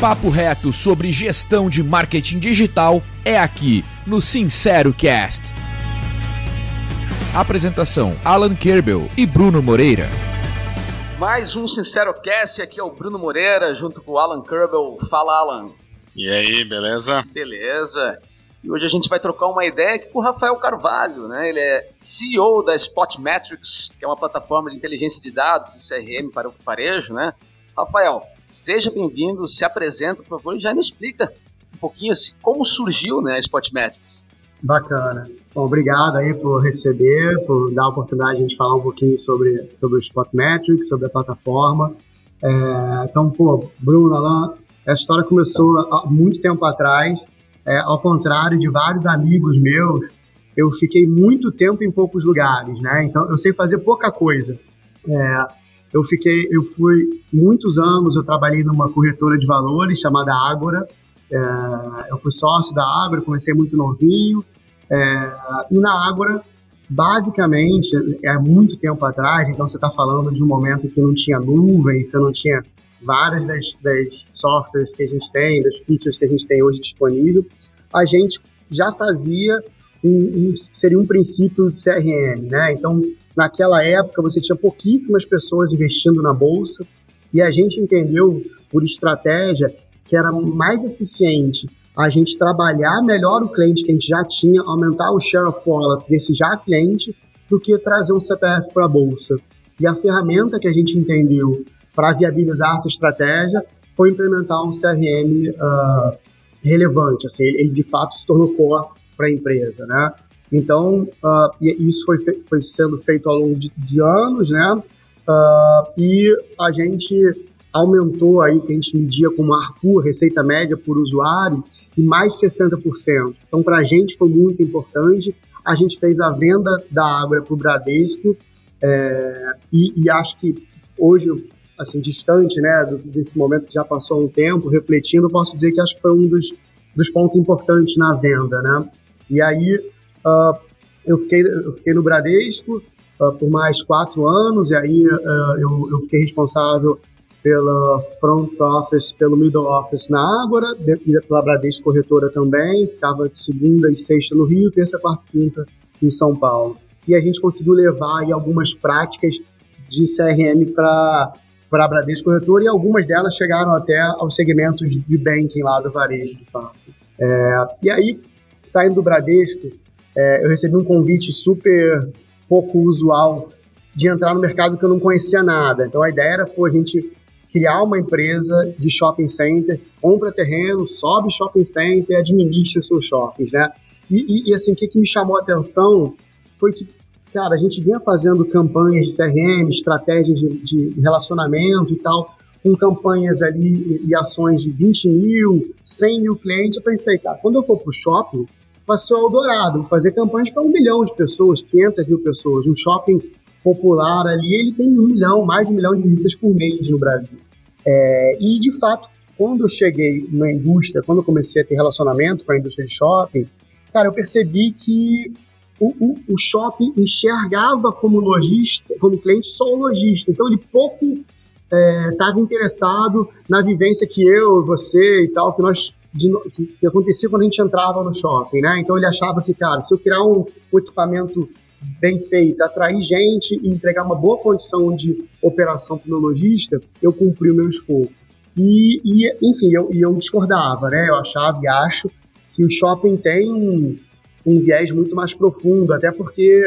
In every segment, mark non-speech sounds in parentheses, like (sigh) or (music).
papo reto sobre gestão de marketing digital é aqui no Sincero Cast. Apresentação: Alan Kerbel e Bruno Moreira. Mais um Sincero Cast, aqui é o Bruno Moreira, junto com o Alan Kerbel. Fala, Alan. E aí, beleza? Beleza. E hoje a gente vai trocar uma ideia aqui com o Rafael Carvalho, né? Ele é CEO da Spotmetrics, que é uma plataforma de inteligência de dados e CRM para o varejo, né? Rafael, seja bem-vindo, se apresenta, por favor, e já nos explica um pouquinho assim, como surgiu né, a Spotmetrics. Bacana. Bom, obrigado aí por receber, por dar a oportunidade de a gente falar um pouquinho sobre, sobre o Spotmetrics, sobre a plataforma. É, então, pô, Bruno, Alain, essa história começou há muito tempo atrás. É, ao contrário de vários amigos meus, eu fiquei muito tempo em poucos lugares, né? Então, eu sei fazer pouca coisa. É, eu fiquei, eu fui muitos anos, eu trabalhei numa corretora de valores chamada Ágora. É, eu fui sócio da Ágora, comecei muito novinho. É, e na Ágora, basicamente, é muito tempo atrás, então você está falando de um momento que não tinha nuvem, você não tinha várias das, das softwares que a gente tem, das features que a gente tem hoje disponível, a gente já fazia um, um, seria um princípio de CRM, né? Então, naquela época, você tinha pouquíssimas pessoas investindo na bolsa e a gente entendeu, por estratégia, que era mais eficiente a gente trabalhar melhor o cliente que a gente já tinha, aumentar o share of wallet desse já cliente, do que trazer um CPF para a bolsa. E a ferramenta que a gente entendeu para viabilizar essa estratégia foi implementar um CRM uh, ah, relevante. Assim, ele, ele, de fato se tornou core para a empresa, né? Então, uh, isso foi, foi sendo feito ao longo de, de anos, né? Uh, e a gente aumentou aí, que a gente media como ARPU, receita média por usuário, e mais 60%. Então, para a gente foi muito importante. A gente fez a venda da água para o Bradesco é, e, e, acho que hoje, assim, distante né, desse momento que já passou um tempo, refletindo, posso dizer que acho que foi um dos, dos pontos importantes na venda, né? E aí uh, eu, fiquei, eu fiquei no Bradesco uh, por mais quatro anos, e aí uh, eu, eu fiquei responsável pela front office, pelo middle office na Ágora, pela Bradesco Corretora também, ficava de segunda e sexta no Rio, terça, quarta e quinta em São Paulo. E a gente conseguiu levar aí algumas práticas de CRM para para a Bradesco Corretora e algumas delas chegaram até aos segmentos de banking lá do varejo, de fato. É, e aí, saindo do Bradesco, é, eu recebi um convite super pouco usual de entrar no mercado que eu não conhecia nada. Então a ideia era pô, a gente criar uma empresa de shopping center, compra terreno, sobe shopping center, administra seus shoppings, né? E, e, e assim, o que, que me chamou a atenção foi que, cara, a gente vinha fazendo campanhas de CRM, estratégias de, de relacionamento e tal, com campanhas ali e ações de 20 mil, 100 mil clientes. Eu pensei, cara, quando eu for pro shopping, vai ser o Eldorado, fazer campanhas para um milhão de pessoas, 500 mil pessoas. Um shopping popular ali, ele tem um milhão, mais de um milhão de visitas por mês no Brasil. É, e, de fato, quando eu cheguei na indústria, quando eu comecei a ter relacionamento com a indústria de shopping, cara, eu percebi que o, o, o shopping enxergava como lojista, como cliente, só o lojista. Então, ele pouco estava é, interessado na vivência que eu, você e tal, que nós de, que, que, acontecia quando a gente entrava no shopping, né? Então ele achava que, cara, se eu criar um, um equipamento bem feito, atrair gente e entregar uma boa condição de operação para o meu lojista, eu cumpri o meu escopo. E, e enfim, eu, eu discordava, né? Eu achava e acho que o shopping tem um, um viés muito mais profundo, até porque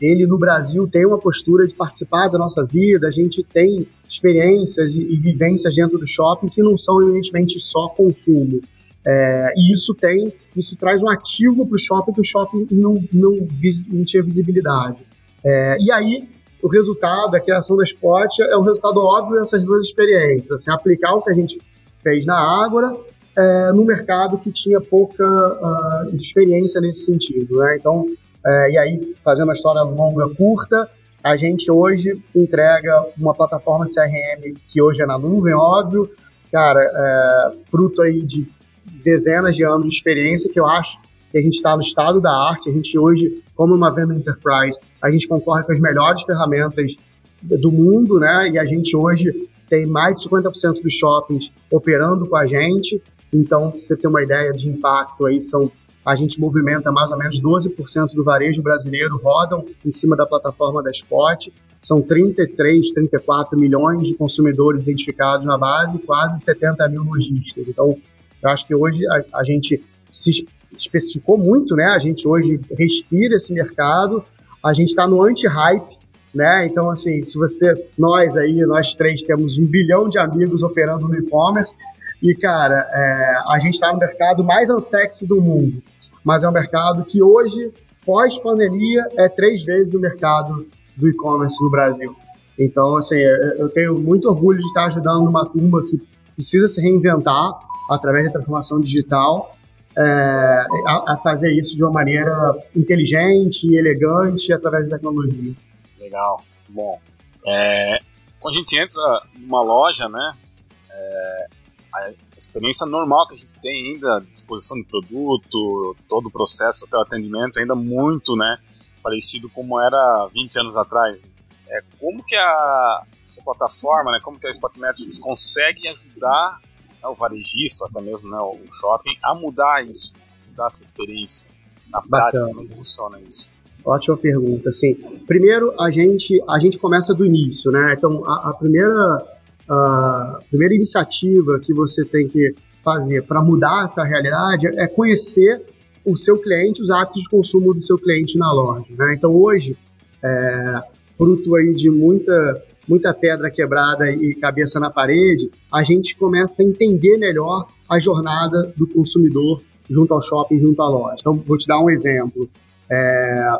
ele no Brasil tem uma postura de participar da nossa vida, a gente tem experiências e, e vivências dentro do shopping que não são evidentemente só consumo. É, e isso tem, isso traz um ativo para o shopping que o shopping não, não, não tinha visibilidade. É, e aí, o resultado, a criação da Spot é o resultado óbvio dessas duas experiências. Assim, aplicar o que a gente fez na Ágora é, no mercado que tinha pouca uh, experiência nesse sentido. Né? Então, é, e aí, fazendo a história longa, curta, a gente hoje entrega uma plataforma de CRM que hoje é na nuvem, óbvio, cara, é, fruto aí de dezenas de anos de experiência que eu acho que a gente está no estado da arte. A gente hoje, como uma venda enterprise, a gente concorre com as melhores ferramentas do mundo, né? E a gente hoje tem mais de 50% dos shoppings operando com a gente. Então, pra você ter uma ideia de impacto aí, são a gente movimenta mais ou menos 12% do varejo brasileiro rodam em cima da plataforma da Spot. São 33, 34 milhões de consumidores identificados na base, quase 70 mil lojistas. Então, eu acho que hoje a, a gente se especificou muito, né? A gente hoje respira esse mercado, a gente está no anti-hype, né? Então, assim, se você, nós aí, nós três temos um bilhão de amigos operando no e-commerce, e, cara, é, a gente está no mercado mais unsexy do mundo mas é um mercado que hoje, pós-pandemia, é três vezes o mercado do e-commerce no Brasil. Então, assim, eu tenho muito orgulho de estar ajudando uma turma que precisa se reinventar através da transformação digital é, a, a, fazer isso de uma maneira inteligente e elegante através da tecnologia. Legal, bom. É, quando a gente entra numa loja, né, é, experiência normal que a gente tem ainda, disposição de produto, todo o processo até o atendimento, ainda muito, né, parecido como era 20 anos atrás. É, como que a, a plataforma, né, como que a Spotmetrics consegue ajudar né, o varejista, até mesmo né, o shopping, a mudar isso, mudar essa experiência na prática, como funciona isso? Ótima pergunta. Assim, primeiro a gente a gente começa do início, né? Então a, a primeira a primeira iniciativa que você tem que fazer para mudar essa realidade é conhecer o seu cliente, os hábitos de consumo do seu cliente na loja. Né? Então hoje, é, fruto aí de muita muita pedra quebrada e cabeça na parede, a gente começa a entender melhor a jornada do consumidor junto ao shopping, junto à loja. Então, vou te dar um exemplo. É,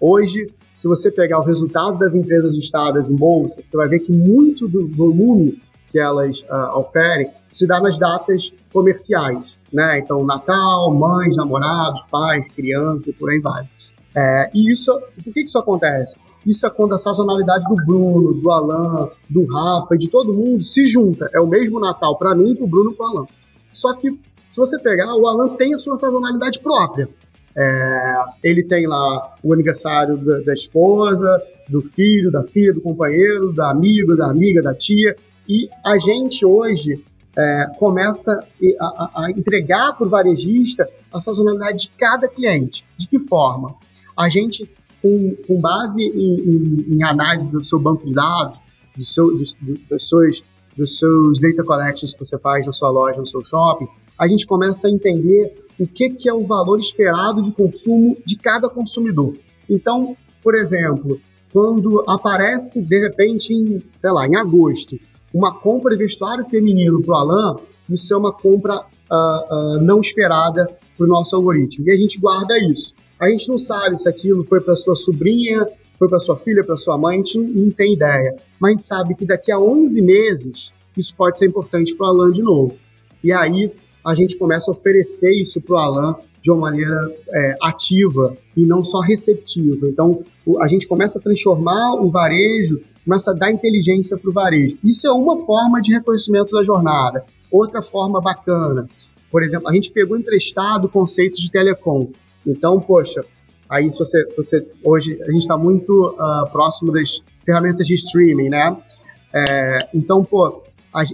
hoje, se você pegar o resultado das empresas listadas em bolsa, você vai ver que muito do volume que elas uh, oferem se dá nas datas comerciais, né? Então, Natal, mães, namorados, pais, crianças e por aí vai. É, e isso, por que isso acontece? Isso é quando a sazonalidade do Bruno, do Alan, do Rafa de todo mundo se junta. É o mesmo Natal para mim, para o Bruno e para o Alan. Só que, se você pegar, o Alan tem a sua sazonalidade própria. É, ele tem lá o aniversário da, da, esposa, do filho, da filha, do companheiro, da amiga, da amiga, da tia. E a gente hoje é, começa a, a entregar para o varejista a sazonalidade de cada cliente. De que forma? A gente, com, com base em, em, em, análise do seu banco de dados, do seu, dos, dos, seus, dos seus data collections que você faz na sua loja, no seu shopping, a gente começa a entender o que, que é o valor esperado de consumo de cada consumidor. Então, por exemplo, quando aparece de repente em, sei lá, em agosto, uma compra de vestuário feminino para o Alan, isso é uma compra uh, uh, não esperada para o nosso algoritmo. E a gente guarda isso. A gente não sabe se aquilo foi para sua sobrinha, foi para sua filha, para sua mãe, a gente não, tem ideia. Mas a gente sabe que daqui a 11 meses isso pode ser importante para o Alan de novo. E aí a gente começa a oferecer isso para o Alan de uma maneira é, ativa e não só receptiva. Então, a gente começa a transformar o varejo, começa a dar inteligência para o varejo. Isso é uma forma de reconhecimento da jornada. Outra forma bacana, por exemplo, a gente pegou emprestado conceitos de telecom. Então, poxa, aí se você, você hoje a gente está muito uh, próximo das ferramentas de streaming, né? É, então, pô,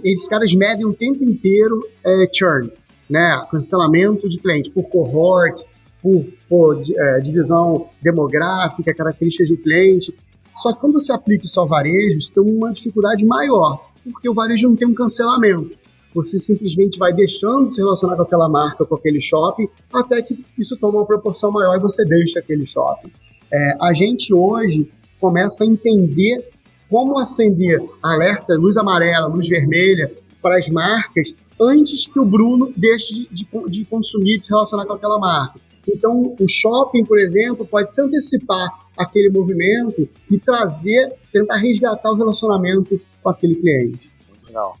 esses caras medem o tempo inteiro é, churn né, cancelamento de cliente por cohort, por, por é, divisão demográfica, características do cliente. Só que quando você aplica isso ao varejo, você tem uma dificuldade maior, porque o varejo não tem um cancelamento. Você simplesmente vai deixando de se relacionar com aquela marca, com aquele shopping, até que isso toma uma proporção maior e você deixa aquele shopping. É, a gente hoje começa a entender como acender alerta, luz amarela, luz vermelha para as marcas antes que o Bruno deixe de, de, de consumir, de se relacionar com aquela marca. Então, o shopping, por exemplo, pode se antecipar aquele movimento e trazer, tentar resgatar o relacionamento com aquele cliente. Muito legal.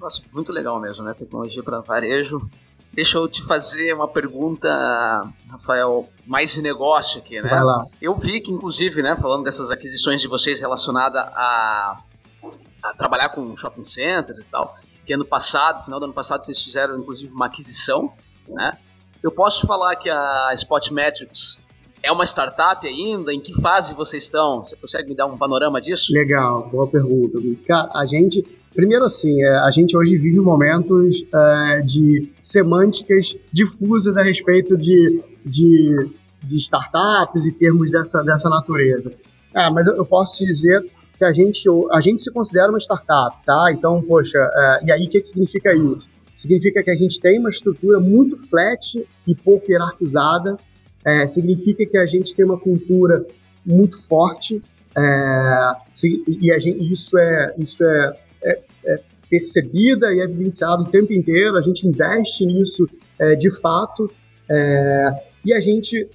Nossa, muito legal mesmo, né? Tecnologia para varejo. Deixa eu te fazer uma pergunta, Rafael, mais de negócio aqui, né? Vai lá. Eu vi que, inclusive, né, falando dessas aquisições de vocês relacionada a, a trabalhar com shopping centers e tal, que ano passado, final do ano passado, vocês fizeram inclusive uma aquisição, né? Eu posso falar que a Spotmetrics é uma startup ainda? Em que fase vocês estão? Você consegue me dar um panorama disso? Legal, boa pergunta. Cara, a gente, primeiro assim, é, a gente hoje vive momentos é, de semânticas difusas a respeito de, de, de, startups e termos dessa, dessa natureza. Ah, mas eu posso te dizer que a gente, a gente se considera uma startup, tá? Então, poxa, é, e aí o que, que significa isso? Significa que a gente tem uma estrutura muito flat e pouco hierarquizada, é, significa que a gente tem uma cultura muito forte, é, e gente, isso, é, isso é, é, é, percebida e é vivenciado o tempo inteiro, a gente investe nisso é, de fato, é, e a gente,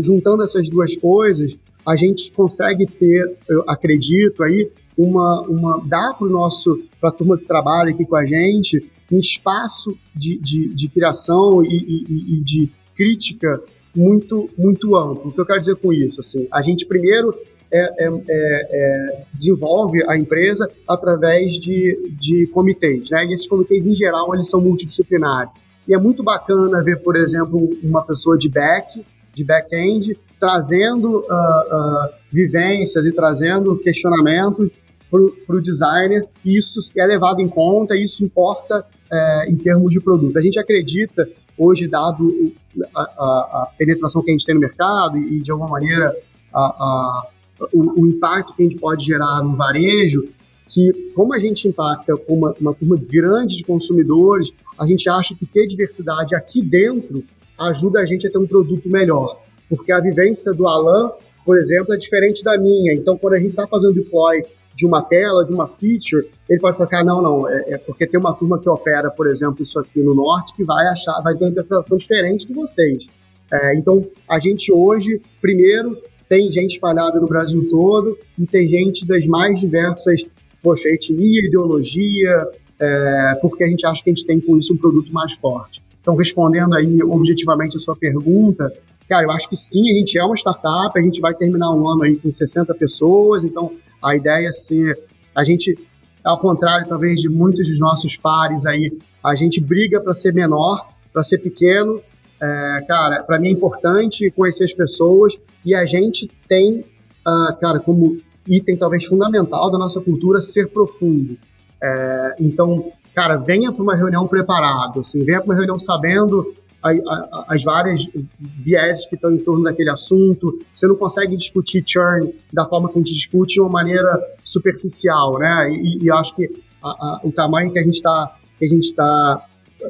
juntando essas duas coisas, a gente consegue ter, eu acredito aí, uma, uma dar para nosso para a turma que trabalha aqui com a gente um espaço de, de, de criação e, e, e, de crítica muito muito amplo. O que eu quero dizer com isso? Assim, a gente primeiro é, é, é, é, desenvolve a empresa através de, de comitês, né? E esses comitês em geral eles são multidisciplinares. E é muito bacana ver, por exemplo, uma pessoa de back de back-end, trazendo uh, uh, vivências e trazendo questionamentos para o designer, isso é levado em conta, isso importa é, em termos de produto. A gente acredita, hoje, dado a, a, a, penetração que a gente tem no mercado e, de alguma maneira, a, o, o, impacto que a gente pode gerar no varejo, que como a gente impacta uma, uma turma grande de consumidores, a gente acha que ter diversidade aqui dentro ajuda a gente a ter um produto melhor. Porque a vivência do Alan, por exemplo, é diferente da minha. Então, quando a gente está fazendo deploy de uma tela, de uma feature, ele pode falar, ah, não, não, é, é, porque tem uma turma que opera, por exemplo, isso aqui no norte, que vai achar, vai ter uma interpretação diferente de vocês. É, então, a gente hoje, primeiro, tem gente espalhada no Brasil todo e tem gente das mais diversas, poxa, etnia, ideologia, é, porque a gente acha que a gente tem com isso um produto mais forte. Então, respondendo aí objetivamente a sua pergunta, cara, eu acho que sim, a gente é uma startup, a gente vai terminar um ano aí com 60 pessoas, então a ideia é ser, a gente, ao contrário talvez de muitos dos nossos pares aí, a gente briga para ser menor, para ser pequeno, é, cara, para mim é importante conhecer as pessoas e a gente tem, uh, cara, como item talvez fundamental da nossa cultura ser profundo. É, então, cara, venha para uma reunião preparado, assim, venha para uma reunião sabendo a, a, as várias vieses que estão em torno daquele assunto. Você não consegue discutir churn da forma que a gente discute de uma maneira superficial, né? E, e acho que a, o tamanho que a gente está que a gente está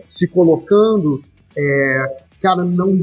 se colocando é, cara, não,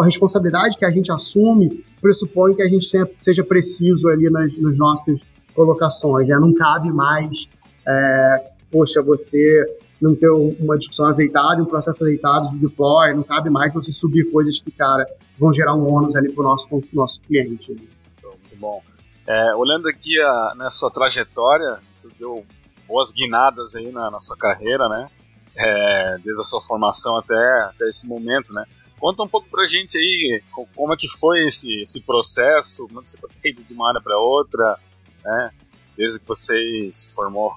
a responsabilidade que a gente assume pressupõe que a gente sempre seja preciso ali nas, nas nossas colocações, né? Não cabe mais é, poxa, você não ter uma discussão azeitada, um processo azeitado de deploy, não cabe mais você subir coisas que, cara, vão gerar um ônus ali para o nosso, nosso cliente. Muito bom. É, olhando aqui a, na sua trajetória, você deu boas guinadas aí na, na sua carreira, né? É, desde a sua formação até, até esse momento, né? Conta um pouco pra gente aí como é que foi esse, esse processo, como é que você foi (laughs) de uma área para outra, né? Desde que você se formou.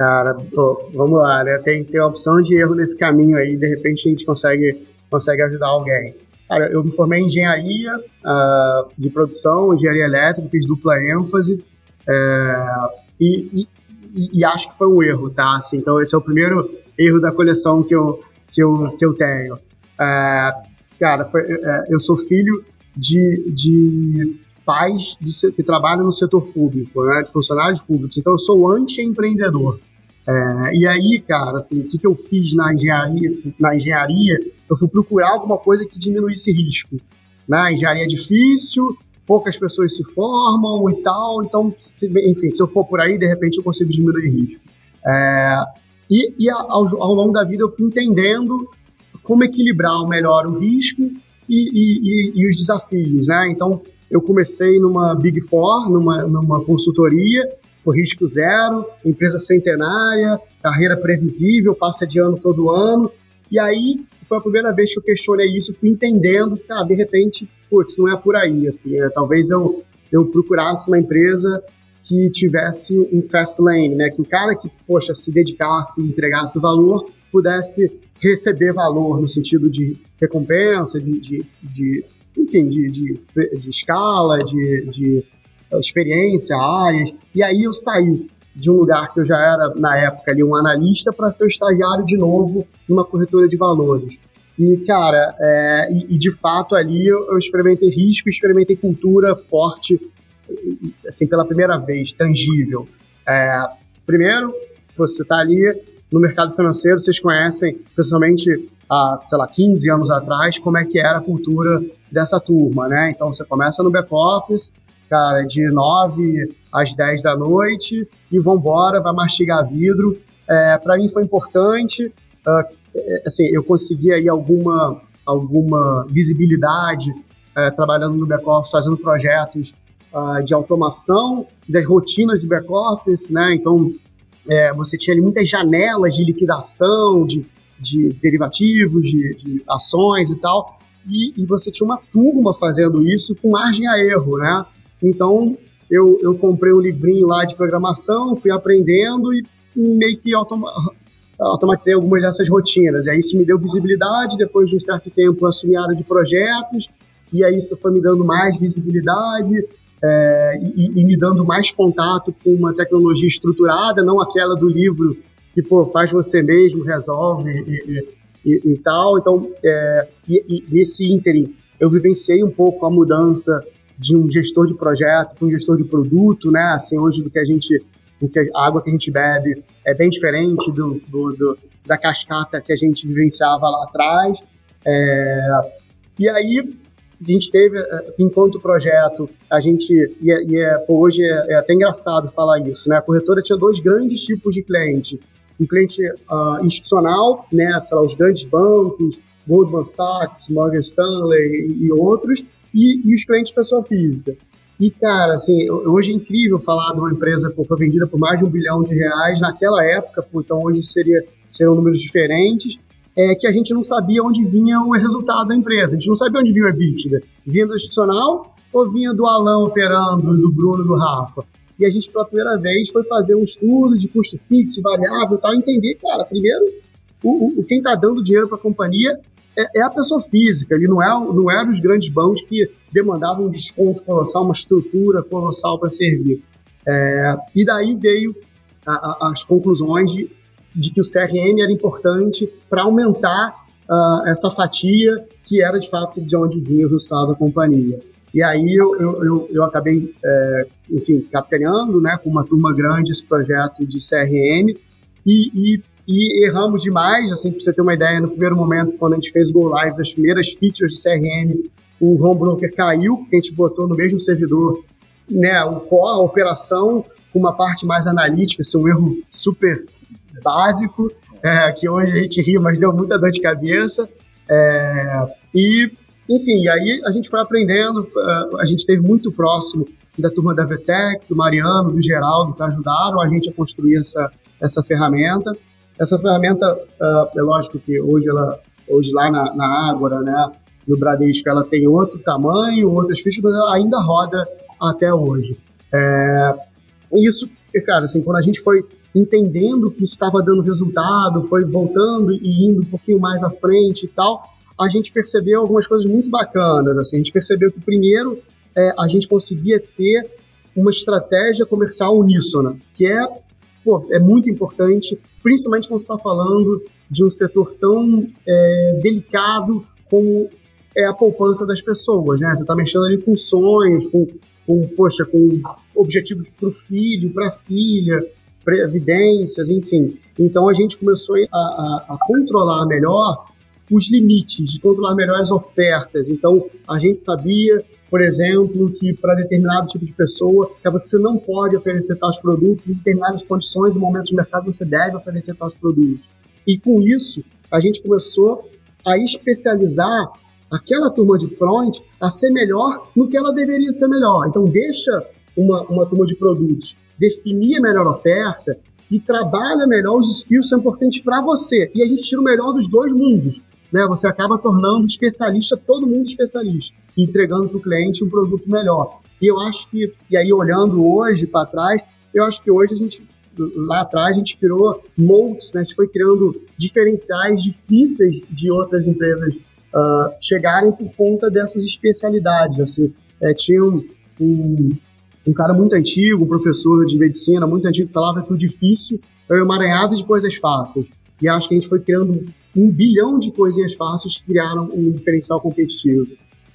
Cara, pô, vamos lá, né? Tem, tem a opção de erro nesse caminho aí, de repente a gente consegue, consegue ajudar alguém. Cara, eu me formei em engenharia uh, de produção, engenharia elétrica, fiz dupla ênfase, é, e, e, e, acho que foi um erro, tá? Assim, então esse é o primeiro erro da coleção que eu, que eu, que eu tenho. É, cara, foi, é, eu sou filho de, de pais de, que trabalham no setor público, né, de funcionários públicos, então eu sou anti-empreendedor. É, e aí, cara, assim, o que, que eu fiz na engenharia, na engenharia? Eu fui procurar alguma coisa que diminuísse risco. Né? Engenharia é difícil, poucas pessoas se formam e tal, então, se, enfim, se eu for por aí, de repente eu consigo diminuir risco. É, e, e ao, ao, longo da vida eu fui entendendo como equilibrar melhor o risco e, e, e os desafios, né? Então, eu comecei numa Big Four, numa, numa consultoria, por risco zero, empresa centenária, carreira previsível, passa de ano todo ano. E aí foi a primeira vez que eu questionei isso, entendendo que, ah, de repente, putz, não é por aí, assim, né? talvez eu, eu procurasse uma empresa que tivesse um fast lane, né? Que o cara que, poxa, se dedicasse, entregasse valor, pudesse receber valor no sentido de recompensa, de, de, de enfim, de, de, de escala, de, de experiência, áreas, e aí eu saí. de um lugar que eu já era, na época, ali, um analista para ser um estagiário de novo numa corretora de valores. E, cara, é, e, e, de fato ali eu, eu experimentei risco, experimentei cultura forte, assim, pela primeira vez, tangível. É, primeiro, você está ali no mercado financeiro, vocês conhecem, principalmente há, sei lá, 15 anos atrás, como é que era a cultura dessa turma, né? Então você começa no back-office, cara, de 9 às 10 da noite e vambora, vai mastigar vidro. É, para mim foi importante, uh, assim, eu consegui aí alguma, alguma visibilidade uh, trabalhando no back-office, fazendo projetos uh, de automação das rotinas de back-office, né? Então, é, você tinha ali muitas janelas de liquidação, de, de derivativos, de, de ações e tal, e, e, você tinha uma turma fazendo isso com margem a erro, né? Então, eu, eu comprei um livrinho lá de programação, fui aprendendo e meio que automa automatizei algumas dessas rotinas. E aí isso me deu visibilidade, depois de um certo tempo eu assumi a área de projetos, e aí isso foi me dando mais visibilidade, é, e, e, me dando mais contato com uma tecnologia estruturada, não aquela do livro que pô, faz você mesmo, resolve e, e, e tal. Então, é, e, nesse ínterim, eu vivenciei um pouco a mudança de um gestor de projeto para um gestor de produto, né? Assim, hoje do que a gente, do que a água que a gente bebe é bem diferente do, do, do da cascata que a gente vivenciava lá atrás. É, e aí a gente teve, eh, enquanto projeto, a gente, e, é, e é, hoje é, é, até engraçado falar isso, né? A corretora tinha dois grandes tipos de cliente. Um cliente uh, institucional, né? Sei lá, os grandes bancos, Goldman Sachs, Morgan Stanley e, e outros, e, e, os clientes pessoa física. E, cara, assim, hoje é incrível falar de uma empresa que foi vendida por mais de um bilhão de reais naquela época, então hoje seria, seriam números diferentes, é que a gente não sabia onde vinha o resultado da empresa. A gente não sabia onde vinha o EBITDA. Vinha do institucional ou vinha do Alão operando, do Bruno, do Rafa? E a gente, pela primeira vez, foi fazer um estudo de custo fixo, variável e tal, entender, cara, primeiro, o, o quem está dando dinheiro para a companhia é, é, a pessoa física, ele não, é, não era os grandes bancos que demandavam um desconto colossal, uma estrutura colossal para servir. É, e daí veio a, a, as conclusões de de que o CRM era importante para aumentar uh, essa fatia que era de fato de onde vinha o resultado da companhia. E aí eu, eu, eu, eu acabei, é, enfim, capitaneando né, com uma turma grande esse projeto de CRM e, e, e erramos demais, assim, para você ter uma ideia, no primeiro momento, quando a gente fez o Go Live das primeiras features de CRM, o home broker caiu, porque a gente botou no mesmo servidor né, o core, a operação, uma parte mais analítica, assim, um erro super básico, é, que hoje a gente ri, mas deu muita dor de cabeça. É, e, enfim, aí a gente foi aprendendo, a gente esteve muito próximo da turma da Vetex, do Mariano, do Geraldo, que ajudaram a gente a construir essa, essa ferramenta. Essa ferramenta, uh, é lógico que hoje, ela, hoje lá na, na Ágora, né, no Bradesco, ela tem outro tamanho, outras fichas, mas ela ainda roda até hoje. É, isso, cara, assim, quando a gente foi entendendo que estava dando resultado, foi voltando e indo um pouquinho mais à frente e tal, a gente percebeu algumas coisas muito bacanas. Assim, a gente percebeu que, primeiro, é, a gente conseguia ter uma estratégia comercial uníssona, que é, pô, é muito importante, principalmente quando está falando de um setor tão é, delicado como é a poupança das pessoas, né? Você está mexendo ali com sonhos, com, com poxa, com objetivos para o filho, para a filha, previdências, enfim. Então a gente começou a, a, a controlar melhor os limites, de controlar melhor as ofertas. Então a gente sabia, por exemplo, que para determinado tipo de pessoa, você não pode oferecer tais produtos em determinadas condições e momentos de mercado você deve oferecer tais produtos. E com isso, a gente começou a especializar aquela turma de front a ser melhor no que ela deveria ser melhor. Então deixa uma, uma turma de produtos definir a melhor oferta e trabalha melhor os skills que são importantes para você. E a gente tira o melhor dos dois mundos. Né? Você acaba tornando especialista, todo mundo especialista, entregando para o cliente um produto melhor. E eu acho que, e aí olhando hoje para trás, eu acho que hoje a gente, lá atrás, a gente criou moldes, né? a gente foi criando diferenciais difíceis de outras empresas uh, chegarem por conta dessas especialidades. Assim, é, tinha um, um um cara muito antigo, um professor de medicina muito antigo, que falava que o difícil é o emaranhado de coisas fáceis. E acho que a gente foi criando um bilhão de coisinhas fáceis que criaram um diferencial competitivo.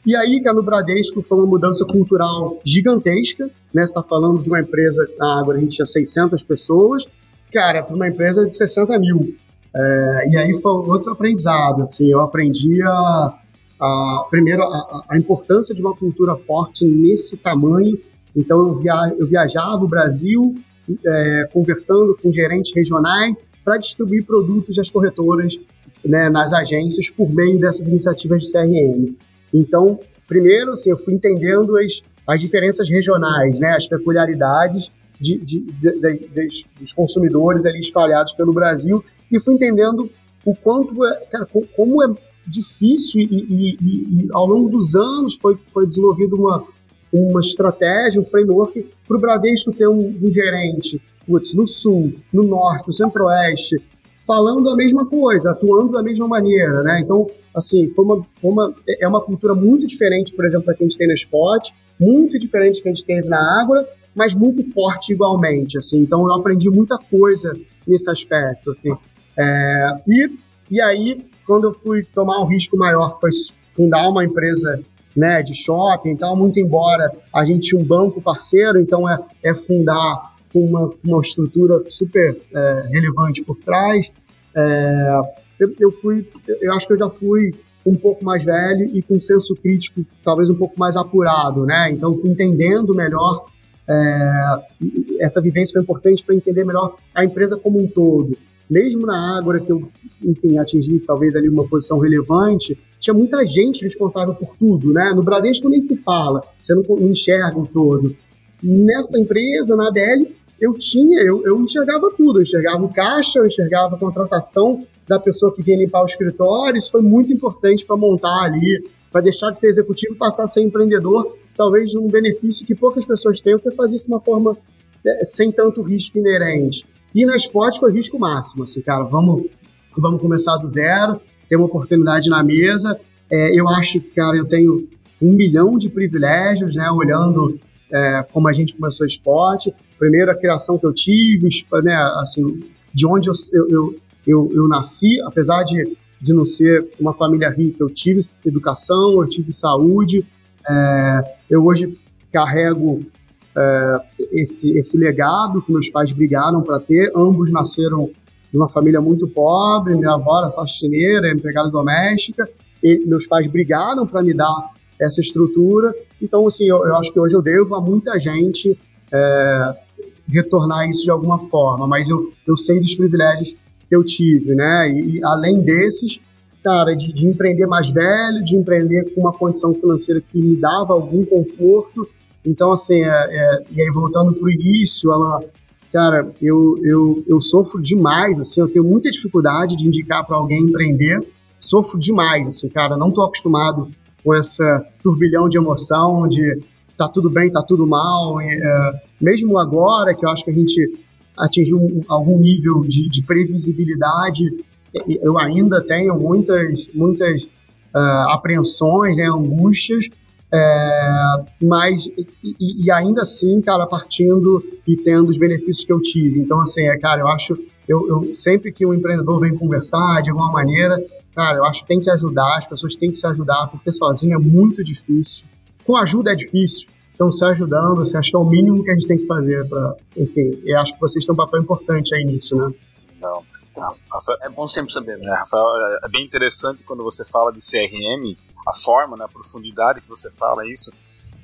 E aí, cara, no Bradesco foi uma mudança cultural gigantesca, né? Você está falando de uma empresa, na Água a gente tinha 600 pessoas, cara, para uma empresa de 60 mil. É, e aí foi outro aprendizado, assim, eu aprendi a, a primeiro, a, a, importância de uma cultura forte nesse tamanho. Então, eu, via, eu viajava o Brasil é, conversando com gerentes regionais para distribuir produtos das corretoras né, nas agências por meio dessas iniciativas de CRM. Então, primeiro, assim, eu fui entendendo as, as diferenças regionais, né, as peculiaridades de, de, de, dos consumidores ali espalhados pelo Brasil e fui entendendo o quanto, é, cara, como é difícil e, e, e, e, ao longo dos anos foi, foi desenvolvida uma, uma estratégia, um framework para o Bradesco ter um, um gerente putz, no sul, no norte, no centro-oeste, falando a mesma coisa, atuando da mesma maneira, né? Então, assim, foi uma, foi uma, é uma cultura muito diferente, por exemplo, da que a gente tem no Spot, muito diferente da que a gente teve na Água, mas muito forte igualmente, assim. Então, eu aprendi muita coisa nesse aspecto, assim. É, e, e aí, quando eu fui tomar um risco maior, que foi fundar uma empresa né, de shopping e tal, muito embora a gente tinha um banco parceiro, então é, é fundar uma, uma estrutura super é, relevante por trás. É, eu, eu, fui, eu acho que eu já fui um pouco mais velho e com senso crítico talvez um pouco mais apurado, né? Então fui entendendo melhor é, essa vivência foi importante para entender melhor a empresa como um todo. Mesmo na Ágora, que eu, enfim, atingi talvez ali uma posição relevante, tinha muita gente responsável por tudo, né? No Bradesco nem se fala, você não enxerga o todo. Nessa empresa, na ADL, eu tinha, eu, eu enxergava tudo, eu enxergava o caixa, eu enxergava a contratação da pessoa que vinha limpar o escritório, isso foi muito importante para montar ali, para deixar de ser executivo e passar a ser empreendedor, talvez um benefício que poucas pessoas têm, você fazer isso de uma forma é, sem tanto risco inerente. E na Spot foi risco máximo, assim, cara, vamos, vamos começar do zero, ter uma oportunidade na mesa. É, eu acho que, cara, eu tenho um milhão de privilégios, né, olhando é, como a gente começou o esporte. Primeiro, a criação que eu tive, né, assim, de onde eu, eu, eu, eu nasci, apesar de, de não ser uma família rica, eu tive educação, eu tive saúde. É, eu hoje carrego é, esse, esse legado que meus pais brigaram para ter. Ambos nasceram de uma família muito pobre, minha avó era faxineira, empregada doméstica, e meus pais brigaram para me dar essa estrutura. Então, assim, eu, eu, acho que hoje eu devo a muita gente é, retornar isso de alguma forma, mas eu, eu sei dos privilégios que eu tive, né? E, além desses, cara, de, de, empreender mais velho, de empreender com uma condição financeira que me dava algum conforto. Então, assim, é, é, e aí voltando para o início, ela, cara, eu, eu, eu sofro demais, assim, eu tenho muita dificuldade de indicar para alguém empreender, sofro demais, assim, cara, não estou acostumado com essa turbilhão de emoção, de tá tudo bem, tá tudo mal. E, é, mesmo agora, que eu acho que a gente atingiu um, algum nível de, de, previsibilidade, eu ainda tenho muitas, muitas uh, apreensões, né, angústias, é, mas e, e, ainda assim, cara, partindo e tendo os benefícios que eu tive. Então, assim, é, cara, eu acho, eu, eu sempre que um empreendedor vem conversar de alguma maneira, Cara, eu acho que tem que ajudar, as pessoas têm que se ajudar, porque sozinho é muito difícil. Com ajuda é difícil. Então, se ajudando, você acha que é o mínimo que a gente tem que fazer para. Enfim, eu acho que vocês têm um papel importante aí nisso, né? Não. É bom sempre saber. Né? É, Rafael, é bem interessante quando você fala de CRM, a forma, né, a profundidade que você fala isso.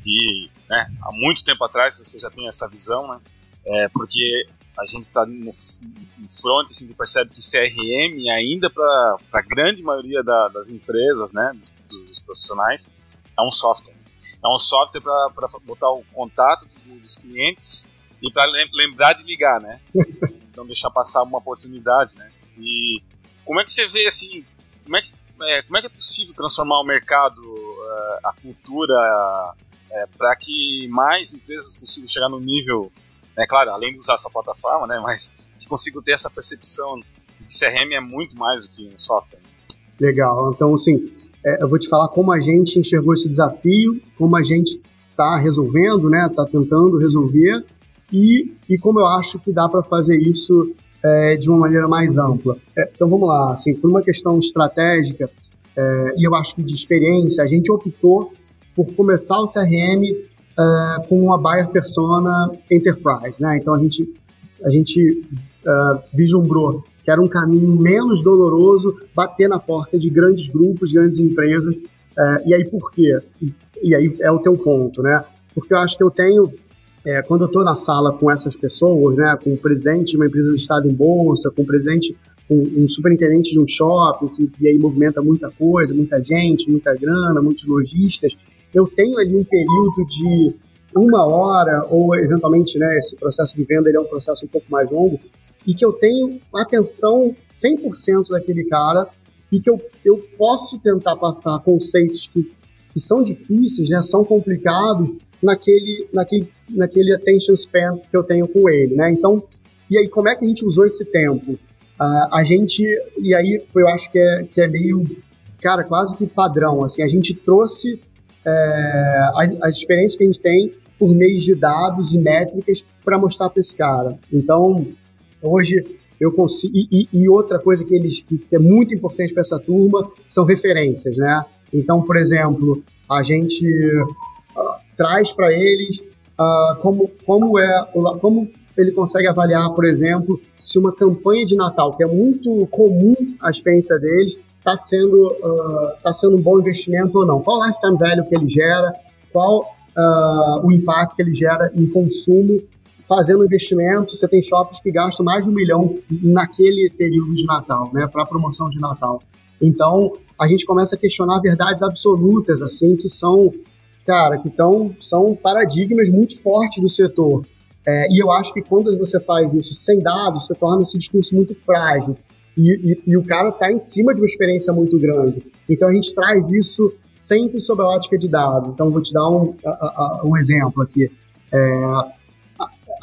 E né, há muito tempo atrás você já tem essa visão, né? É, porque a gente está no, front, assim, a gente percebe que CRM ainda para a grande maioria da, das empresas, né, dos, dos, profissionais, é um software. É um software para botar o contato dos, clientes e para lembrar de ligar, né? (laughs) Então deixar passar uma oportunidade, né? E como é que você vê assim, como é que é, como é, que é possível transformar o mercado, uh, a cultura, uh, para que mais empresas consigam chegar no nível né, claro, além de usar essa plataforma, né, mas que consigo ter essa percepção que CRM é muito mais do que um software. Legal, então assim, é, eu vou te falar como a gente enxergou esse desafio, como a gente está resolvendo, né? Está tentando resolver e, e como eu acho que dá para fazer isso é, de uma maneira mais ampla. É, então vamos lá, assim, por uma questão estratégica é, e eu acho que de experiência, a gente optou por começar o CRM é, com uma buyer persona enterprise, né? Então a gente a gente uh, vislumbrou que era um caminho menos doloroso bater na porta de grandes grupos, grandes empresas. Uh, e aí por quê? E, aí é o teu ponto, né? Porque eu acho que eu tenho, é, quando eu estou na sala com essas pessoas, né, com o presidente de uma empresa listada em bolsa, com o presidente, um, um superintendente de um shopping, que e aí movimenta muita coisa, muita gente, muita grana, muitos lojistas, eu tenho ali um período de uma hora, ou eventualmente, né, esse processo de venda ele é um processo um pouco mais longo, e que eu tenho atenção 100% daquele cara e que eu, eu posso tentar passar conceitos que, que são difíceis, né, são complicados naquele, naquele, naquele attention span que eu tenho com ele, né? Então, e aí como é que a gente usou esse tempo? Uh, a gente, e aí eu acho que é, que é meio, cara, quase que padrão, assim, a gente trouxe é, as, as experiências que a gente tem por meio de dados e métricas para mostrar para esse cara. Então, hoje eu consigo. E, e, outra coisa que eles que é muito importante para essa turma são referências, né? Então, por exemplo, a gente uh, traz para eles uh, como, como é como ele consegue avaliar, por exemplo, se uma campanha de Natal, que é muito comum a experiência deles, está sendo, uh, tá sendo um bom investimento ou não. Qual lifetime value que ele gera, qual uh, o impacto que ele gera em consumo fazendo investimento. Você tem shoppings que gastam mais de um milhão naquele período de Natal, né, para promoção de Natal. Então, a gente começa a questionar verdades absolutas, assim, que são, cara, que tão, são paradigmas muito fortes do setor. É, e eu acho que quando você faz isso sem dados, você torna esse discurso muito frágil. E, e, e o cara está em cima de uma experiência muito grande. Então a gente traz isso sempre sob a ótica de dados. Então vou te dar um, a, a, um exemplo aqui. É, a,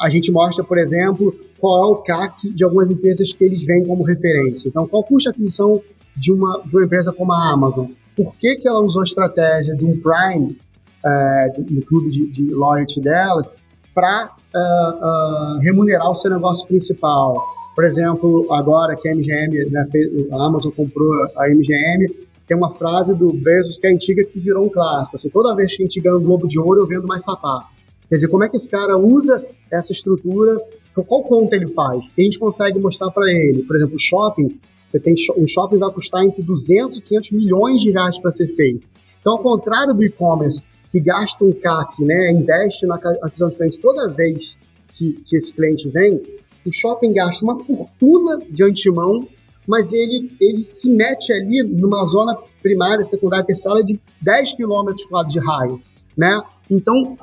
a, gente mostra, por exemplo, qual é o CAC de algumas empresas que eles veem como referência. Então, qual custa a aquisição de uma, de uma empresa como a Amazon? Por que, que ela usou a estratégia de um Prime, é, no clube de, de loyalty delas, para uh, uh, remunerar o seu negócio principal? Por exemplo, agora que a MGM, né, fez, a Amazon comprou a MGM, tem uma frase do Bezos que é antiga que virou um clássico. Assim, toda vez que a gente ganha um Globo de Ouro, eu vendo mais sapatos. Quer dizer, como é que esse cara usa essa estrutura? Qual conta ele faz? E a gente consegue mostrar para ele. Por exemplo, o shopping, você tem um shopping vai custar entre 200 e 500 milhões de reais para ser feito. Então, ao contrário do e-commerce, que gasta um CAC, né, investe na aquisição de clientes toda vez que, que esse cliente vem, o shopping gasta uma fortuna de antemão, mas ele, ele se mete ali numa zona primária, secundária, terciária de 10 km de raio, né? Então,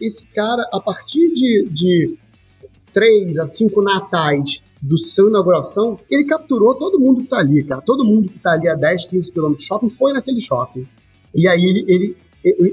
esse cara, a partir de, de 3 a 5 natais do seu inauguração, ele capturou todo mundo que está ali, cara. Todo mundo que está ali a 10, 15 km do shopping foi naquele shopping. E aí ele, ele,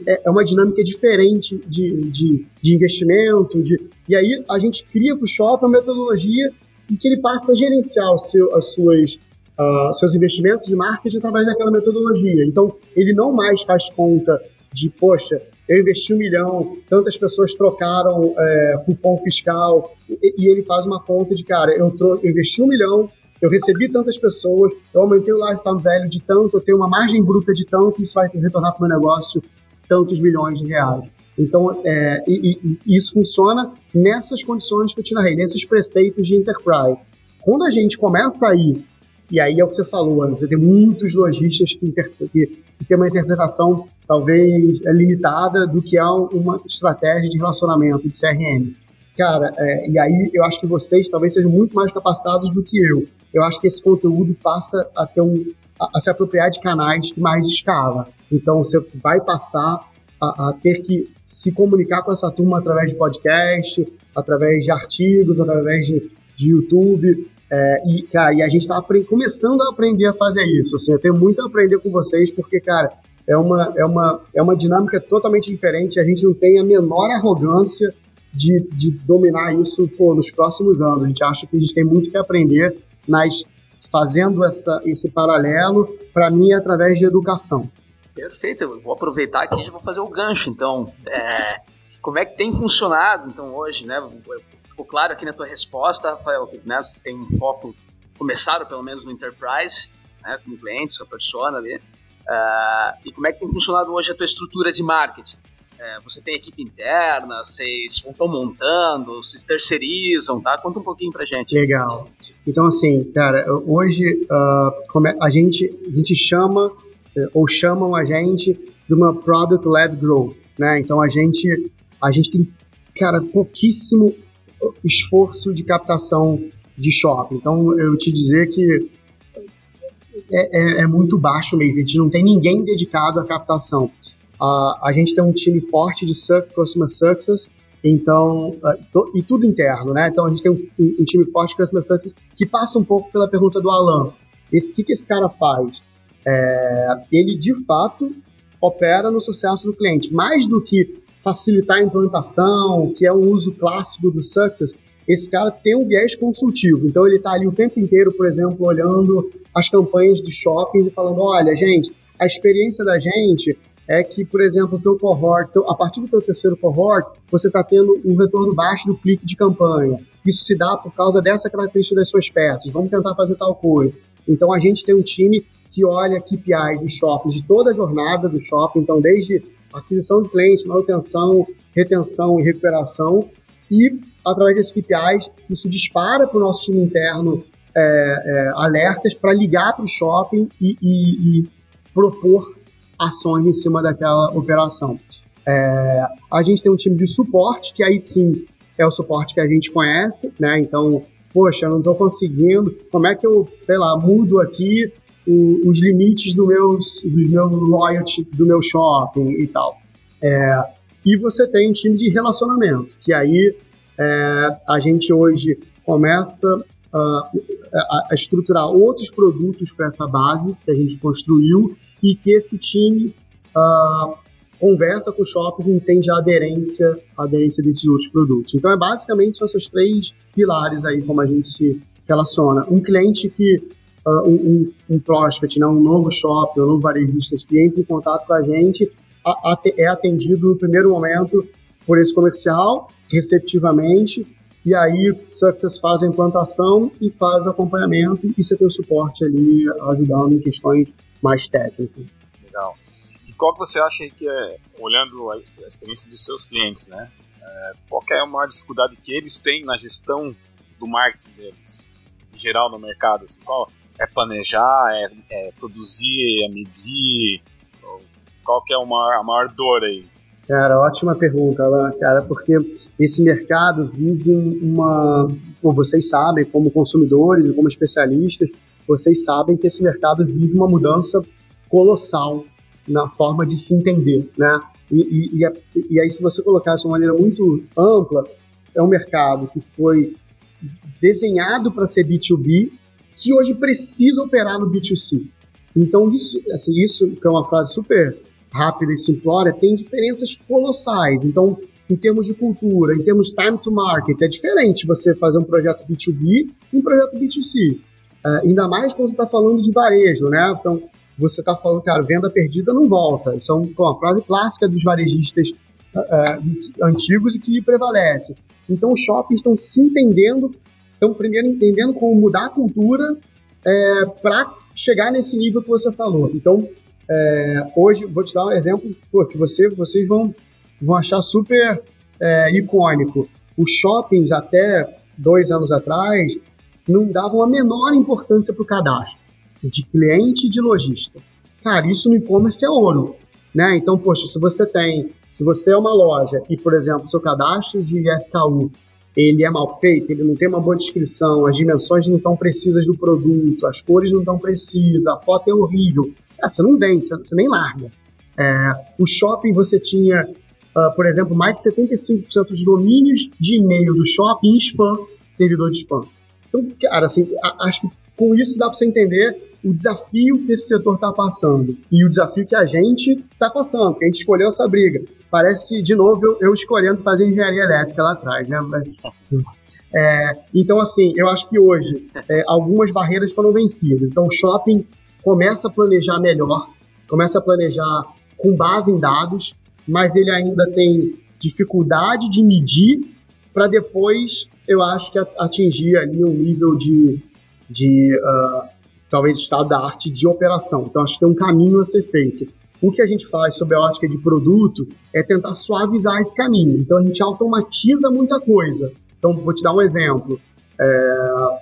é, é uma dinâmica diferente de, de, de investimento, de, e aí a gente cria para o shopping uma metodologia em que ele passa a gerenciar o seu, as suas, uh, seus investimentos de marketing através daquela metodologia. Então, ele não mais faz conta de, poxa, eu investi um milhão, tantas pessoas trocaram é, cupom fiscal, e, e, ele faz uma conta de, cara, eu, eu investi um milhão, eu recebi tantas pessoas, eu aumentei o lifetime velho de tanto, eu tenho uma margem bruta de tanto, isso vai retornar para o meu negócio tantos milhões de reais. Então, é, e, e, isso funciona nessas condições que eu te narrei, nesses preceitos de enterprise. Quando a gente começa a ir, e aí é o que você falou, você tem muitos lojistas que, que, que têm uma interpretação talvez limitada do que é uma estratégia de relacionamento, de CRM. Cara, é, e aí eu acho que vocês talvez sejam muito mais capacitados do que eu. Eu acho que esse conteúdo passa a ter um a, a se apropriar de canais de mais escala. Então você vai passar a, a, ter que se comunicar com essa turma através de podcast, através de artigos, através de, de YouTube. É, e, cara, e a gente está começando a aprender a fazer isso. Assim, eu tenho muito a aprender com vocês, porque, cara, é uma, é uma, é uma dinâmica totalmente diferente. A gente não tem a menor arrogância de, de dominar isso pô, nos próximos anos. A gente acha que a gente tem muito que aprender, mas fazendo essa, esse paralelo, para mim, é através de educação. Perfeito, eu vou aproveitar aqui e já vou fazer o gancho, então. É, como é que tem funcionado, então, hoje, né? Ficou claro aqui na tua resposta, Rafael, que né, vocês têm um foco, começaram pelo menos no Enterprise, né, com clientes, com a persona ali. Uh, e como é que tem funcionado hoje a tua estrutura de marketing? É, você tem equipe interna, vocês estão montando, vocês terceirizam, tá? Conta um pouquinho pra gente. Legal. Então, assim, cara, hoje uh, a, gente, a gente chama, ou chamam a gente de uma Product-Led Growth, né? Então, a gente, a gente tem, cara, pouquíssimo esforço de captação de shopping. Então, eu te dizer que é, é, é, muito baixo mesmo, a gente não tem ninguém dedicado à captação. Uh, a gente tem um time forte de Customer Success, então, uh, to, e tudo interno, né? Então a gente tem um, um, time forte de Customer Success que passa um pouco pela pergunta do Alan. O que, que esse cara faz? É, ele, de fato, opera no sucesso do cliente. Mais do que facilitar a implantação, que é um uso clássico do Success, esse cara tem um viés consultivo. Então ele está ali o tempo inteiro, por exemplo, olhando as campanhas de shoppings e falando, olha, gente, a experiência da gente é que, por exemplo, o teu cohort, a partir do teu terceiro cohort, você está tendo um retorno baixo do clique de campanha. Isso se dá por causa dessa característica das suas peças. Vamos tentar fazer tal coisa. Então, a gente tem um time que olha KPIs dos shoppings, de toda a jornada do shopping, então, desde aquisição de cliente, manutenção, retenção e recuperação, e através desses KPIs, isso dispara para o nosso time interno é, é, alertas para ligar para o shopping e, e, e propor ações em cima daquela operação. É, a gente tem um time de suporte, que aí sim é o suporte que a gente conhece, né? Então, poxa, eu não estou conseguindo, como é que eu, sei lá, mudo aqui o, os limites do meus, do meu loyalty, do meu shopping e tal. É, e você tem um time de relacionamento, que aí é, a gente hoje começa a, a, a estruturar outros produtos para essa base que a gente construiu e que esse time uh, conversa com os shoppings e entende a aderência, a aderência desses outros produtos. Então, é basicamente esses três pilares aí como a gente se relaciona. Um cliente que, uh, um, um, prospect, né, um novo shopping, um novo varejista que entra em contato com a gente, a, a, é atendido no primeiro momento por esse comercial, receptivamente, e aí o Success faz a implantação e faz o acompanhamento e você tem o suporte ali ajudando em questões mais técnicas. Legal. E qual que você acha que é, olhando a experiência dos seus clientes, né? É, qual é a maior dificuldade que eles têm na gestão do marketing deles, em geral no mercado? Assim, qual é planejar, é, é produzir, é medir? Qual que é a maior, a maior dor aí? Cara, ótima pergunta, Alan, cara, porque esse mercado vive uma. Como vocês sabem, como consumidores como especialistas, vocês sabem que esse mercado vive uma mudança colossal na forma de se entender, né? E, e, e, e aí, se você colocar de uma maneira muito ampla, é um mercado que foi desenhado para ser B2B, que hoje precisa operar no B2C. Então, isso, assim, isso que é uma frase super rápida e simplória, tem diferenças colossais. Então, em termos de cultura, em termos de time to market, é diferente você fazer um projeto B2B e um projeto B2C. Uh, ainda mais quando você está falando de varejo, né? Então, você está falando, cara, venda perdida não volta. Isso é uma frase clássica dos varejistas uh, antigos e que prevalece. Então, os shoppings estão se entendendo, estão primeiro entendendo como mudar a cultura é, para chegar nesse nível que você falou. Então, é, hoje, vou te dar um exemplo pô, que você, vocês vão, vão achar super é, icônico. Os shoppings, até dois anos atrás, não davam a menor importância para o cadastro de cliente e de lojista. Cara, isso no e-commerce é ouro. Né? Então, poxa, se você tem, se você é uma loja e, por exemplo, seu cadastro de SKU ele é mal feito, ele não tem uma boa descrição, as dimensões não estão precisas do produto, as cores não estão precisas, a foto é horrível, é, você não vende, você, nem larga. É, o shopping você tinha, uh, por exemplo, mais de 75% dos domínios de e-mail do shopping em spam, servidor de spam. Então, cara, assim, acho que com isso dá para você entender o desafio que esse setor está passando e o desafio que a gente está passando, que a gente escolheu essa briga. Parece, de novo, eu, eu escolhendo fazer engenharia elétrica lá atrás, né? É, então, assim, eu acho que hoje é, algumas barreiras foram vencidas. Então, o shopping começa a planejar melhor começa a planejar com base em dados, mas ele ainda tem dificuldade de medir para depois, eu acho que atingir ali um nível de, de uh, talvez estado da arte de operação. Então acho que tem um caminho a ser feito. O que a gente faz sobre a ótica de produto é tentar suavizar esse caminho. Então a gente automatiza muita coisa. Então vou te dar um exemplo. É...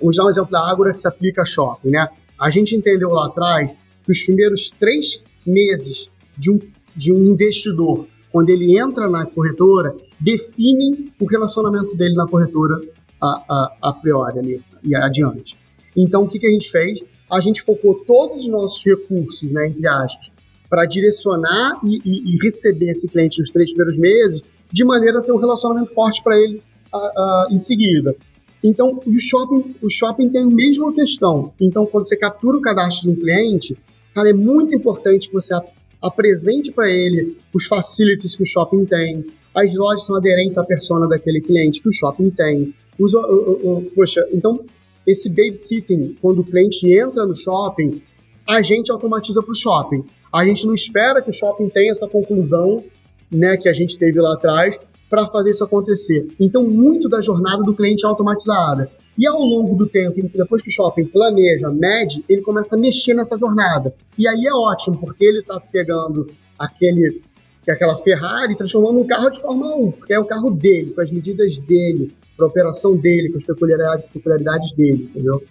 Vou te dar um exemplo da Ágora que se aplica a shopping, né? A gente entendeu lá atrás que os primeiros três meses de um, de um investidor, quando ele entra na corretora, definem o relacionamento dele na corretora a, a, a priori ali, e adiante. Então, o que, que a gente fez? A gente focou todos os nossos recursos, né, entre aspas, para direcionar e, e, e, receber esse cliente nos três primeiros meses, de maneira a ter um relacionamento forte para ele uh, uh, em seguida. Então, o shopping, o shopping tem a mesma questão. Então, quando você captura o cadastro de um cliente, cara, é muito importante que você apresente para ele os facilities que o shopping tem, as lojas são aderentes à persona daquele cliente que o shopping tem. O, o, o, poxa, então, esse babysitting, quando o cliente entra no shopping, a gente automatiza para o shopping. A gente não espera que o shopping tenha essa conclusão né, que a gente teve lá atrás para fazer isso acontecer. Então, muito da jornada do cliente é automatizada. E ao longo do tempo, depois que o shopping planeja, mede, ele começa a mexer nessa jornada. E aí é ótimo, porque ele está pegando aquele, aquela Ferrari e transformando num carro de Fórmula 1, porque é o carro dele, com as medidas dele, para a operação dele, com as peculiaridades, peculiaridades dele, entendeu?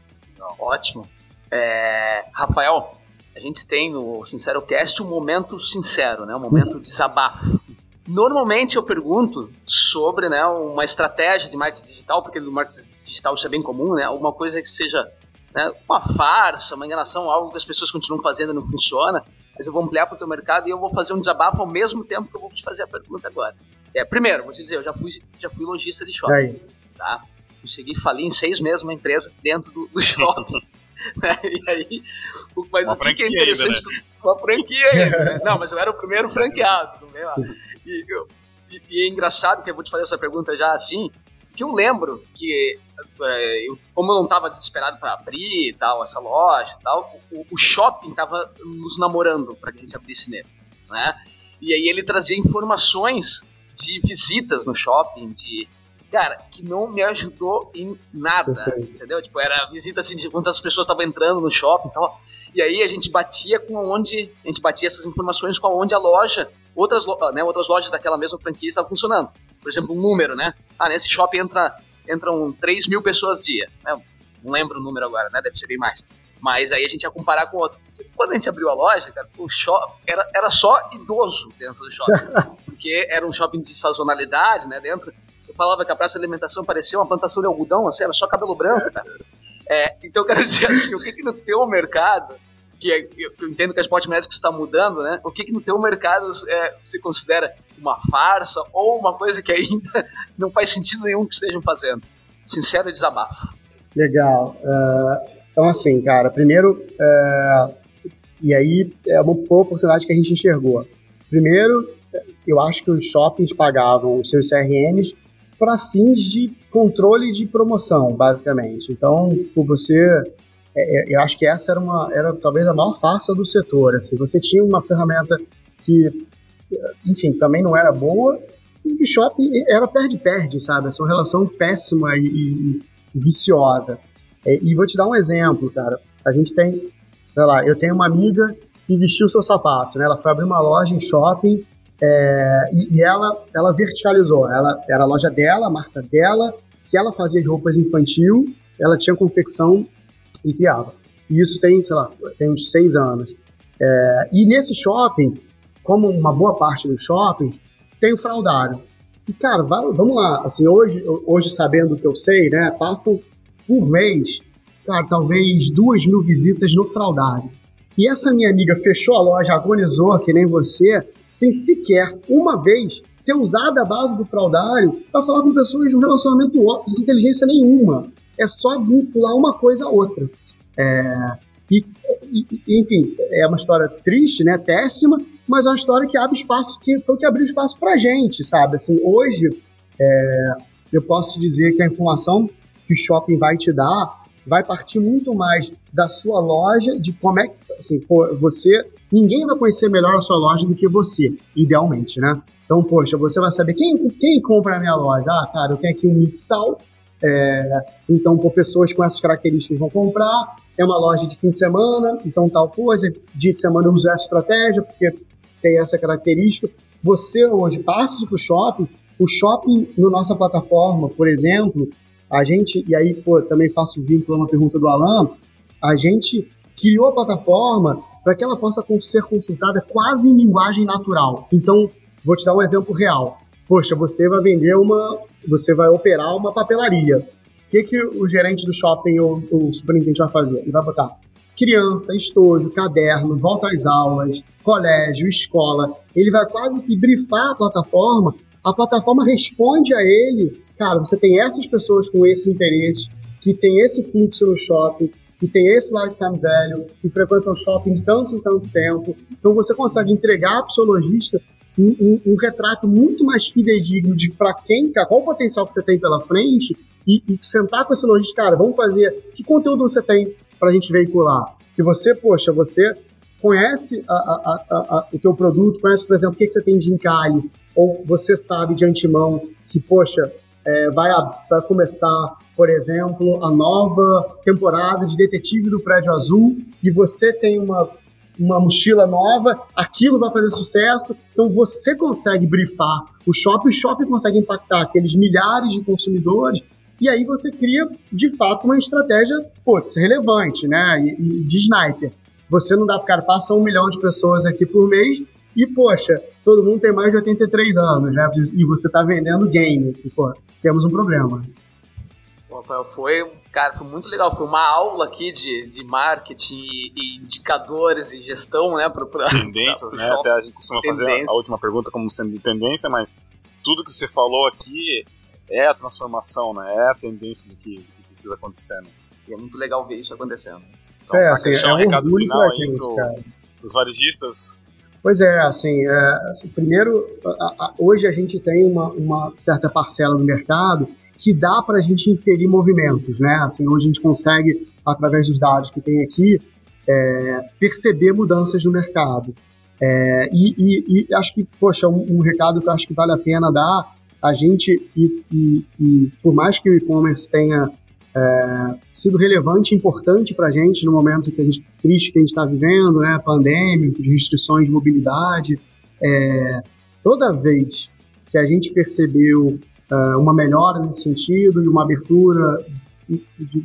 Ótimo. É, Rafael, a gente tem no Sincero Cast um momento sincero, né? um momento de desabafo. Normalmente eu pergunto sobre né, uma estratégia de marketing digital, porque no marketing digital isso é bem comum, né? Alguma coisa que seja né, uma farsa, uma enganação, algo que as pessoas continuam fazendo e não funciona. Mas eu vou ampliar para o teu mercado e eu vou fazer um desabafo ao mesmo tempo que eu vou te fazer a pergunta agora. É, primeiro, vou te dizer, eu já fui, já fui lojista de shopping. Tá? Consegui falir em seis meses uma empresa dentro do, do shopping. Né? (laughs) (laughs) E aí, mas uma o que é interessante, ainda, né? uma franquia ainda, né? (laughs) Não, mas eu era o primeiro franqueado, não lá. E, eu, e, e, é engraçado que eu vou te fazer essa pergunta já assim, que eu lembro que, é, eu, como eu não estava desesperado para abrir e tal, essa loja e tal, o, o shopping estava nos namorando para que a gente abrisse nele, né? E aí ele trazia informações de visitas no shopping, de cara, que não me ajudou em nada, Perfeito. entendeu? Tipo, era visita assim de quantas pessoas estavam entrando no shopping e tal. E aí a gente batia com onde, a gente batia essas informações com onde a loja, outras, né, outras lojas daquela mesma franquia estavam funcionando. Por exemplo, um número, né? Ah, nesse shopping entra, entram 3 mil pessoas dia. Né? Não lembro o número agora, né? Deve ser bem mais. Mas aí a gente ia comparar com outro. Quando a gente abriu a loja, cara, o shopping era, era só idoso dentro do shopping. (laughs) porque era um shopping de sazonalidade, né? Dentro. Falava que a praça de alimentação parecia uma plantação de algodão, assim, era só cabelo branco, cara. É, então eu quero dizer assim, o que, que no teu mercado, que é, eu entendo que a Sport Magic está mudando, né? O que, que no teu mercado é, se considera uma farsa ou uma coisa que ainda (laughs) não faz sentido nenhum que estejam fazendo? Sincero desabafo. Legal. Uh, então, assim, cara, primeiro, uh, e aí é uma, foi oportunidade que a gente enxergou. Primeiro, eu acho que os shoppings pagavam os seus CRMs para fins de controle de promoção, basicamente. Então, por você, é, é, eu acho que essa era uma, era talvez a maior farsa do setor. Assim, você tinha uma ferramenta que, enfim, também não era boa e o shopping era perde-perde, sabe? Essa relação péssima e, e, e viciosa. É, e vou te dar um exemplo, cara. A gente tem, sei lá, eu tenho uma amiga que vestiu seu sapato, né? Ela foi abrir uma loja em shopping é, e, e, ela, ela verticalizou. Ela era a loja dela, a marca dela, que ela fazia de roupas infantil, ela tinha confecção e criava. E isso tem, sei lá, tem uns seis anos. É, e nesse shopping, como uma boa parte dos shoppings, tem o fraudário. E, cara, vamos lá, assim, hoje, hoje sabendo o que eu sei, né, passam por mês, cara, talvez duas mil visitas no fraudário. E essa minha amiga fechou a loja, agonizou, que nem você, sem sequer uma vez ter usado a base do fraudário para falar com pessoas de um relacionamento óbvio, sem inteligência nenhuma. É só vincular uma coisa a outra. É, e, e, enfim, é uma história triste, né, péssima, mas é uma história que abre espaço, que foi o que abriu espaço para gente, sabe? Assim, hoje, é, eu posso dizer que a informação que o shopping vai te dar vai partir muito mais da sua loja, de como é que, assim, você, ninguém vai conhecer melhor a sua loja do que você, idealmente, né? Então, poxa, você vai saber quem, quem compra na minha loja. Ah, cara, eu tenho aqui um mix tal, é, então, por pessoas com essas características vão comprar. É uma loja de fim de semana, então tal coisa. Dia de semana eu uso essa estratégia, porque tem essa característica. Você hoje passa para o shopping, o shopping na nossa plataforma, por exemplo, a gente, e aí pô, também faço vínculo a uma pergunta do Alan, a gente criou a plataforma para que ela possa ser consultada quase em linguagem natural. Então, vou te dar um exemplo real. Poxa, você vai vender uma, você vai operar uma papelaria. O que, que o gerente do shopping ou o superintendente vai fazer? Ele vai botar criança, estojo, caderno, volta às aulas, colégio, escola. Ele vai quase que brifar a plataforma. A plataforma responde a ele, cara, você tem essas pessoas com esses interesses, que tem esse fluxo no shopping, que tem esse lifetime value, que frequentam shopping de tanto em tanto tempo. Então você consegue entregar para o seu lojista um, um, um, retrato muito mais fidedigno de para quem, qual o potencial que você tem pela frente e, e sentar com esse lojista, cara, vamos fazer, que conteúdo você tem para a gente veicular? Que você, poxa, você conhece a, a, a, o teu produto, conhece, por exemplo, o que, que você tem de encalhe, ou você sabe de antemão que, poxa, é, vai, vai começar, por exemplo, a nova temporada de Detetive do Prédio Azul e você tem uma uma mochila nova, aquilo vai fazer sucesso. Então você consegue brifar o shopping, o shopping consegue impactar aqueles milhares de consumidores. E aí você cria, de fato, uma estratégia putz, relevante, né? E, e de sniper. Você não dá para cara, passa um milhão de pessoas aqui por mês e, poxa, todo mundo tem mais de 83 anos, né? E você está vendendo games. Pô, temos um problema. Rafael, foi, cara, foi muito legal. Foi uma aula aqui de, de marketing e, indicadores e gestão, né? Pra, pra Tendências, pra, né? (laughs) Até a gente costuma tendência. fazer a, a última pergunta como sendo de tendência, mas tudo que você falou aqui é a transformação, né? É a tendência do que, do que precisa acontecer. Né? E é muito legal ver isso acontecendo. Então, é, assim, é um recado final aí pro, pros varejistas. Pois é, assim, é, assim primeiro, a, a, hoje a gente tem uma, uma certa parcela do mercado que dá para a gente inferir movimentos, né? Assim, hoje a gente consegue, através dos dados que tem aqui, é, perceber mudanças no mercado. É, e, e, e, acho que, poxa, um, um, recado que eu acho que vale a pena dar, a gente, e, e por mais que o e-commerce tenha é, sido relevante e importante para a gente no momento que a gente, triste que a gente está vivendo, né, pandêmico, de restrições de mobilidade, é, toda vez que a gente percebeu uh, uma melhora nesse sentido e uma abertura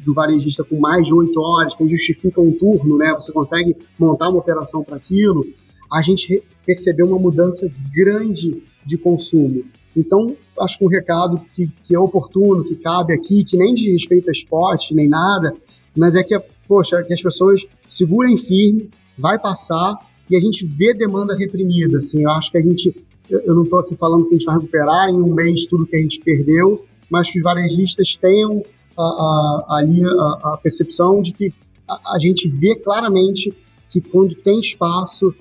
do varejista com mais de oito horas, que justifica um turno, né? Você consegue montar uma operação para aquilo. A gente percebeu uma mudança grande de consumo. Então, acho que um recado que, que é oportuno, que cabe aqui, que nem diz respeito a esporte, nem nada, mas é que, poxa, que as pessoas segurem firme, vai passar e a gente vê demanda reprimida. Assim, eu acho que a gente eu não estou aqui falando que a gente vai recuperar em um mês tudo que a gente perdeu, mas que os varejistas tenham a, a, ali a, a, percepção de que a, gente vê claramente que quando tem espaço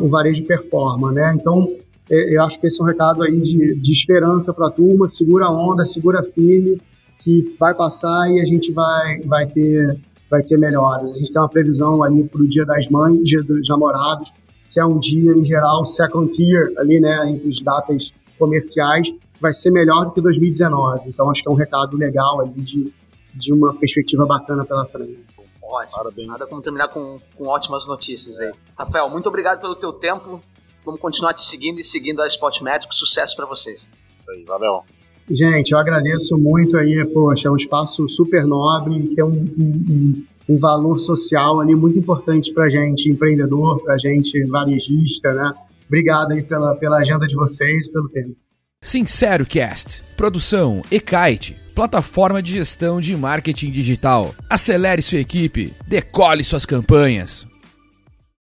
o varejo performa, né? Então, eu acho que esse é um recado aí de, de esperança para a turma, segura a onda, segura firme, que vai passar e a gente vai, vai, ter, vai ter melhoras. A gente tem uma previsão ali para o Dia das Mães, Dia dos Namorados, que é um dia, em geral, second tier, ali, né, entre as datas comerciais, vai ser melhor do que 2019. Então, acho que é um recado legal ali de, de uma perspectiva bacana pela frente. Ótimo. Parabéns. Nada como terminar com, com ótimas notícias aí. Rafael, muito obrigado pelo teu tempo. Vamos continuar te seguindo e seguindo a Spot Médico. Sucesso para vocês. Isso aí, valeu. Gente, eu agradeço muito aí, poxa, é um espaço super nobre, tem um, um, um valor social ali muito importante para gente, empreendedor, para gente varejista, né? Obrigado aí pela, pela agenda de vocês, pelo tempo. Sincero Cast, produção e-kite, plataforma de gestão de marketing digital. Acelere sua equipe, decole suas campanhas.